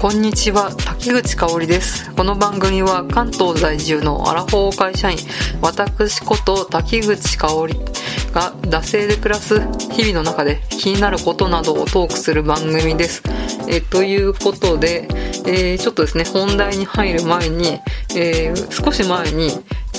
こんにちは滝口香織です。この番組は関東在住のアラフォー会社員私こと滝口香織が惰性で暮らす日々の中で気になることなどをトークする番組です。えということで、えー、ちょっとですね本題に入る前に、えー、少し前に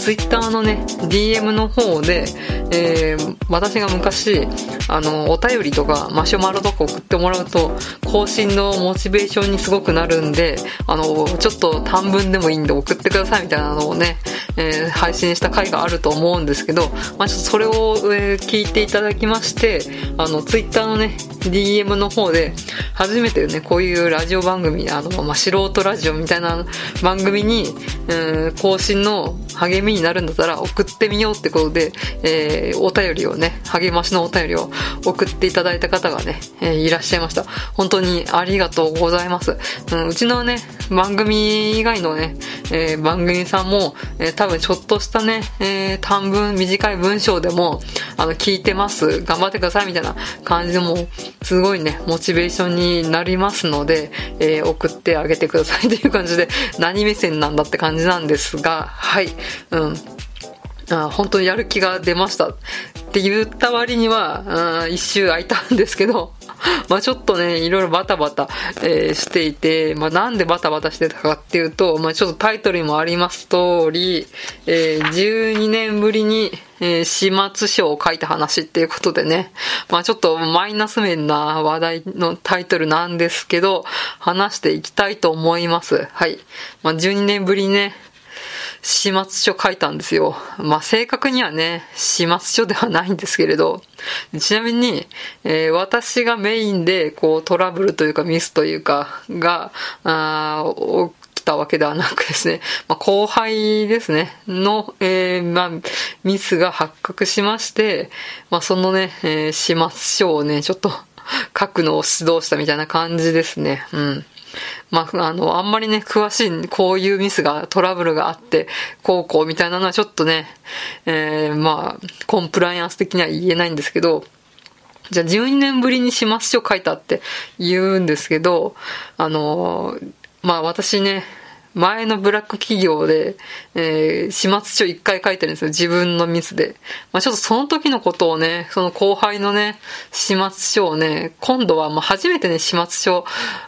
ツイッターのね、DM の方で、えー、私が昔、あの、お便りとかマシュマロとか送ってもらうと、更新のモチベーションにすごくなるんで、あの、ちょっと短文でもいいんで送ってくださいみたいなのをね、えー、配信した回があると思うんですけど、まあ、ちょっとそれを、えー、聞いていただきまして、あの、ツイッターのね、DM の方で、初めてね、こういうラジオ番組、あの、まあ、素人ラジオみたいな番組に、うん、更新の励みになるんだったら送ってみようってことで、えー、お便りをね、励ましのお便りを送っていただいた方がね、えー、いらっしゃいました。本当にありがとうございます。うん、うちのね、番組以外のね、えー、番組さんも、えー、多分ちょっとしたね、え、短文、短い文章でも、あの、聞いてます、頑張ってくださいみたいな感じでも、すごいね、モチベーションになりますので、え、送ってあげてくださいという感じで、何目線なんだって感じなんですが、はい、うん。あ本当にやる気が出ましたって言った割には、一周空いたんですけど、まあちょっとね、いろいろバタバタ、えー、していて、まあなんでバタバタしてたかっていうと、まあちょっとタイトルにもあります通り、えー、12年ぶりに、えー、始末書を書いた話っていうことでね、まあちょっとマイナス面な話題のタイトルなんですけど、話していきたいと思います。はい。まあ12年ぶりにね、始末書書いたんですよ。まあ、正確にはね、始末書ではないんですけれど、ちなみに、えー、私がメインで、こう、トラブルというかミスというか、が、あ起きたわけではなくですね、まあ、後輩ですね、の、えー、まあ、ミスが発覚しまして、まあ、そのね、えー、始末書をね、ちょっと書くのを指導したみたいな感じですね。うん。まあ、あの、あんまりね、詳しい、こういうミスが、トラブルがあって、こうこうみたいなのはちょっとね、えー、まあ、コンプライアンス的には言えないんですけど、じゃあ12年ぶりに始末書書いたって言うんですけど、あの、まあ私ね、前のブラック企業で、えー、始末書一回書いてるんですよ。自分のミスで。まあちょっとその時のことをね、その後輩のね、始末書をね、今度はまあ初めてね、始末書、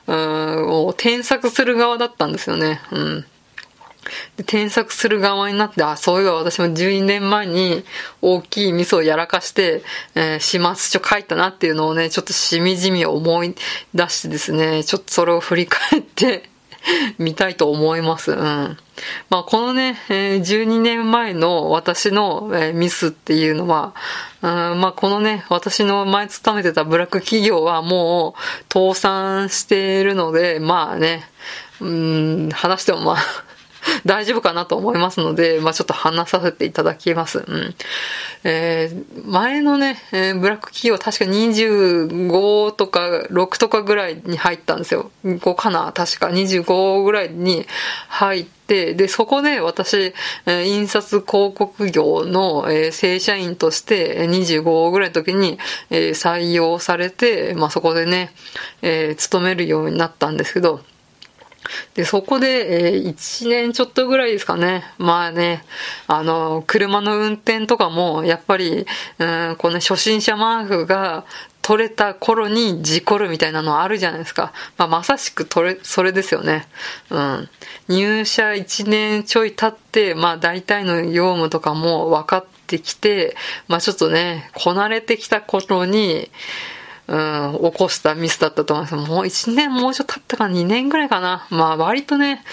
うん、を添削する側だったんですよね。うん。で、添削する側になって、あ、そういえば私も12年前に大きいミスをやらかして、えー、始末書書いたなっていうのをね、ちょっとしみじみ思い出してですね、ちょっとそれを振り返って 見たいと思います。うん。まあ、このね、え、12年前の私の、え、ミスっていうのは、うん、まあ、このね、私の前勤めてたブラック企業はもう倒産しているので、まあね、うん、話してもまあ 大丈夫かなと思いますので、まあちょっと話させていただきます。うん。えー、前のね、えー、ブラック企業確か25とか6とかぐらいに入ったんですよ。5かな確か25ぐらいに入って、で、そこで私、え、印刷広告業の、え、正社員として25ぐらいの時に、え、採用されて、まあそこでね、え、勤めるようになったんですけど、で、そこで、えー、1年ちょっとぐらいですかね。まあね、あの、車の運転とかも、やっぱり、うん、この初心者マークが取れた頃に事故るみたいなのあるじゃないですか。まあ、まさしく取れ、それですよね。うん。入社1年ちょい経って、まあ、大体の業務とかも分かってきて、まあ、ちょっとね、こなれてきた頃に、うん、起こしたミスだったと思います。もう1年もうちょっと経ったか2年ぐらいかな。まあ割とね、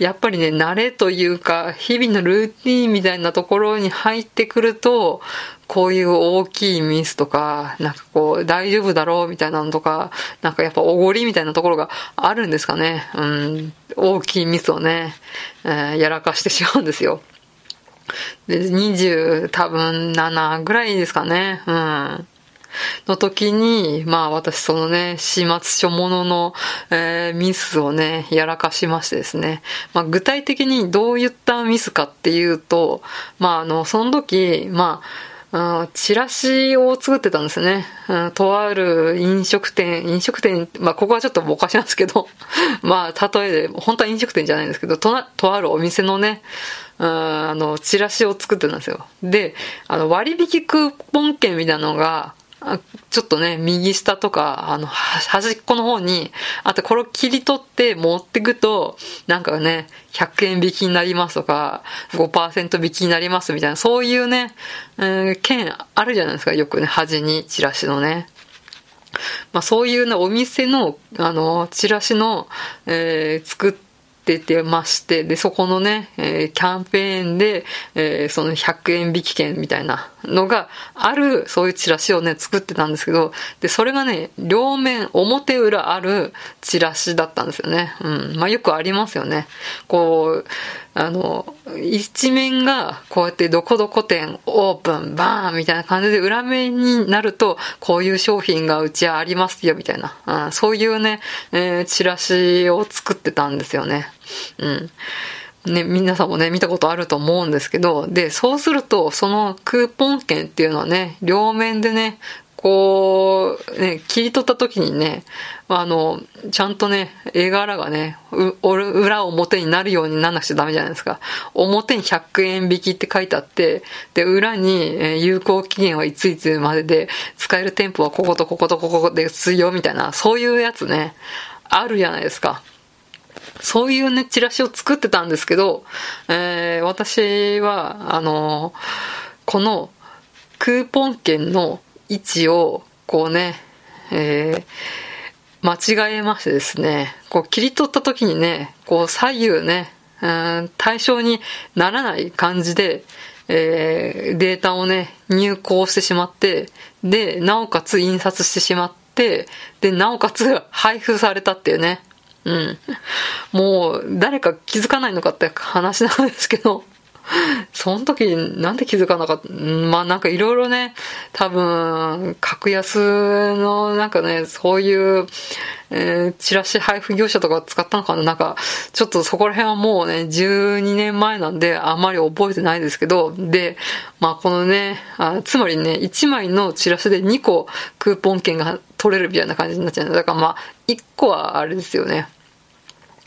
やっぱりね、慣れというか、日々のルーティンみたいなところに入ってくると、こういう大きいミスとか、なんかこう、大丈夫だろうみたいなのとか、なんかやっぱおごりみたいなところがあるんですかね。うん、大きいミスをね、えー、やらかしてしまうんですよ。で、20多分7ぐらいですかね。うん。の時に、まあ私そのね、始末書ものの、えー、ミスをね、やらかしましてですね。まあ具体的にどういったミスかっていうと、まああの、その時、まあ、うん、チラシを作ってたんですね。とある飲食店、飲食店、まあ、ここはちょっとおかしなんですけど、まあ、例えで、本当は飲食店じゃないんですけど、ととあるお店のね、あの、チラシを作ってたんですよ。で、あの、割引クーポン券みたいなのが、ちょっとね、右下とか、あの、端っこの方に、あとこれを切り取って持ってくと、なんかね、100円引きになりますとか、5%引きになりますみたいな、そういうね、えー、券あるじゃないですか、よくね、端にチラシのね。まあそういうね、お店の、あの、チラシの、えー、作って出てまして、で、そこのね、えー、キャンペーンで、えー、その100円引き券みたいなのがある、そういうチラシをね、作ってたんですけど、で、それがね、両面、表裏あるチラシだったんですよね。うん。まあ、よくありますよね。こう、あの、一面がこうやってどこどこ店オープンバーンみたいな感じで裏面になるとこういう商品がうちはありますよみたいな、うん、そういうね、えー、チラシを作ってたんですよね。うん。ね、皆さんもね、見たことあると思うんですけど、で、そうすると、そのクーポン券っていうのはね、両面でね、こう、ね、切り取った時にね、あの、ちゃんとね、絵柄がね、裏表になるようになんなくちゃダメじゃないですか。表に100円引きって書いてあって、で、裏に、え有効期限はいついつまでで、使える店舗はこことこことここで水曜みたいな、そういうやつね、あるじゃないですか。そういうね、チラシを作ってたんですけど、えー、私は、あのこのクーポン券の位置を、こうね、えー、間違えましてですね、こう切り取った時にね、こう左右ね、うん、対象にならない感じで、えー、データをね、入稿してしまって、で、なおかつ印刷してしまって、で、なおかつ配布されたっていうね。うん。もう、誰か気づかないのかって話なんですけど、その時なんで気づかなかったまあなんかいろいろね、多分、格安のなんかね、そういう、えー、チラシ配布業者とか使ったのかな？なんか、ちょっとそこら辺はもうね、12年前なんであんまり覚えてないですけど、で、まあこのね、あつまりね、1枚のチラシで2個クーポン券が取れるみたいな感じになっちゃうだからまあ、1個はあれですよね。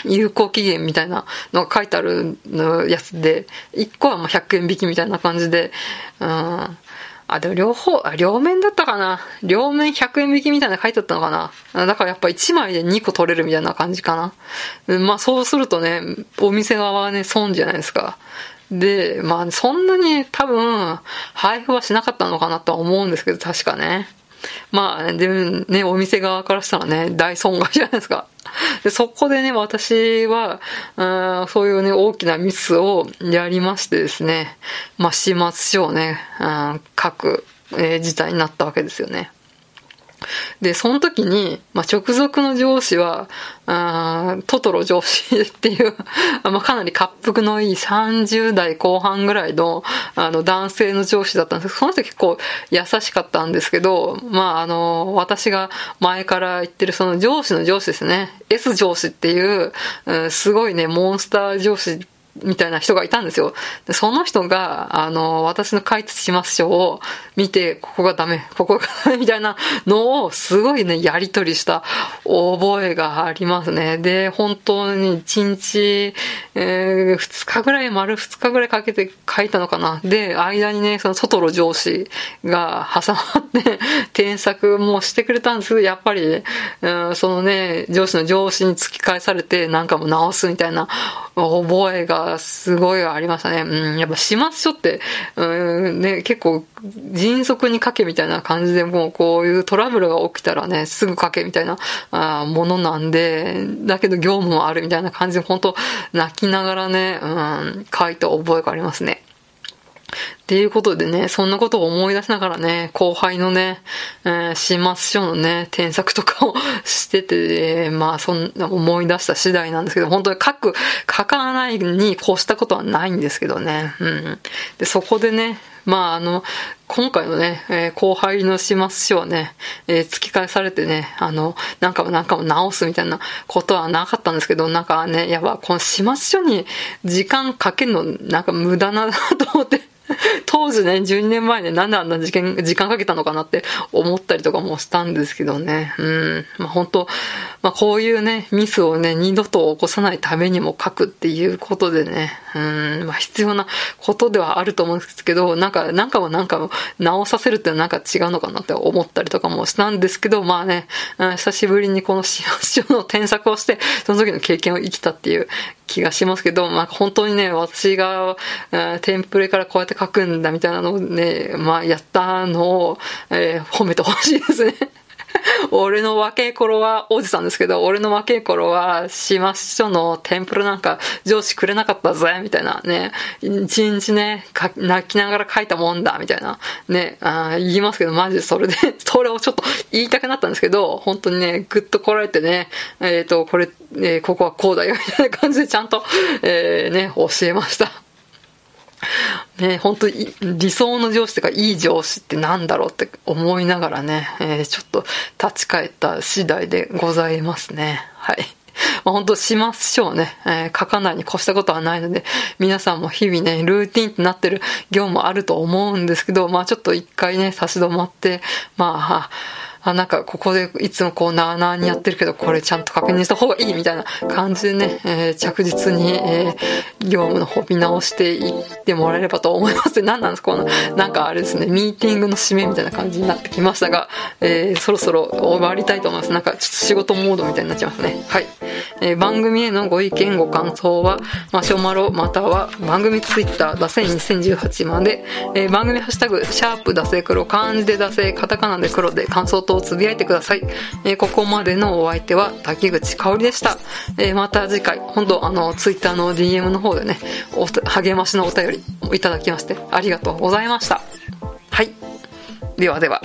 有効期限みたいなのが書いてあるのやつで、1個はまあ100円引きみたいな感じで、うん。あ、でも両方、あ、両面だったかな。両面100円引きみたいな書いてあったのかな。だからやっぱ1枚で2個取れるみたいな感じかな。まあそうするとね、お店側はね、損じゃないですか。で、まあそんなに多分、配布はしなかったのかなとは思うんですけど、確かね。まあ、でもね、お店側からしたらね、大損害じゃないですか。でそこでね、私は、あ、そういうね、大きなミスをやりましてですね、まあ、始末書をね、うん、書く、えー、事態になったわけですよね。で、その時に、まあ、直属の上司は、あトトロ上司 っていうまあ、かなり滑腹のいい30代後半ぐらいの、あの、男性の上司だったんですけど、その人結構優しかったんですけど、まあ、あの、私が前から言ってるその上司の上司ですね。S 上司っていう、うん、すごいね、モンスター上司みたいな人がいたんですよ。でその人が、あの、私の書いてします書を見て、ここがダメ、ここがダメ みたいなのをすごいね、やりとりした覚えがありますね。で、本当に1日、えー、2日ぐらい、丸2日ぐらいかけて書いたのかな。で、間にね、その外の上司が挟まって添削もしてくれたんですけど、やっぱり、うん、そのね、上司の上司に突き返されて、なんかも直すみたいな覚えがすごいありましたね。うん、やっぱ始末書って、うん、ね、結構迅速に書けみたいな感じでもうこういうトラブルが起きたらね、すぐ書けみたいなあものなんで、だけど業務もあるみたいな感じで本当泣きながらね、うん、書いた覚えがありますね。っていうことでね、そんなことを思い出しながらね、後輩のね、えー、始末書のね、添削とかをしてて、まあ、そんな思い出した次第なんですけど、本当に書く、書かないに越したことはないんですけどね。うん。で、そこでね、まあ、あの、今回のね、えー、後輩の始末書はね、えー、突き返されてね、あの、なんかもなんかも直すみたいなことはなかったんですけど、なんかね、やっぱこの始末書に時間かけるの、なんか無駄だなと思って 当時ね、12年前ね、なんであんな時間、時間かけたのかなって思ったりとかもしたんですけどね。うん。まあ本当まあこういうね、ミスをね、二度と起こさないためにも書くっていうことでね、うん、まあ必要なことではあると思うんですけど、なんか、なんかもなんか直させるってのはなんか違うのかなって思ったりとかもしたんですけど、まあね、うん、久しぶりにこのシマの添削をして、その時の経験を生きたっていう気がしますけど、まあ本当にね、私が、テンプレからこうやって書くんだみたいなのをね、まあやったのを、えー、褒めてほしいですね。俺の若い頃は、おじさんですけど、俺の若い頃は、島師匠のテンプルなんか上司くれなかったぜ、みたいなね。一日ね、泣きながら書いたもんだ、みたいな。ね、あ言いますけど、マジでそれで、それをちょっと言いたくなったんですけど、本当にね、ぐっとこられてね、えっ、ー、と、これ、えー、ここはこうだよ、みたいな感じでちゃんと、えー、ね、教えました。ね、本当に理想の上司とかいい上司ってなんだろうって思いながらね、えー、ちょっと立ち返った次第でございますね。はい。まあ、本当しましょうね、えー、書かないに越したことはないので、皆さんも日々ね、ルーティンってなってる業務もあると思うんですけど、まあちょっと一回ね、差し止まって、まあ、あ、なんかここでいつもこうなーなーにやってるけど、これちゃんと確認した方がいいみたいな感じでね、えー、着実に、えー、業務の方見直していってもらえればと思います。何なんですかこの、なんかあれですね、ミーティングの締めみたいな感じになってきましたが、えー、そろそろ終わりたいと思います。なんかちょっと仕事モードみたいになっちゃいますね。はい。えー、番組へのご意見、ご感想は、マシュマロまたは番組ツイッター、ダセイ2018まで、えー、番組ハッシュタグ、シャープダセ黒、漢字でダセカタカナで黒で感想等をつぶやいてください。えー、ここまでのお相手は滝口香織でした。え、また次回、本当あの、ツイッターの DM の方でねお、励ましのお便りいただきまして、ありがとうございました。はい。ではでは。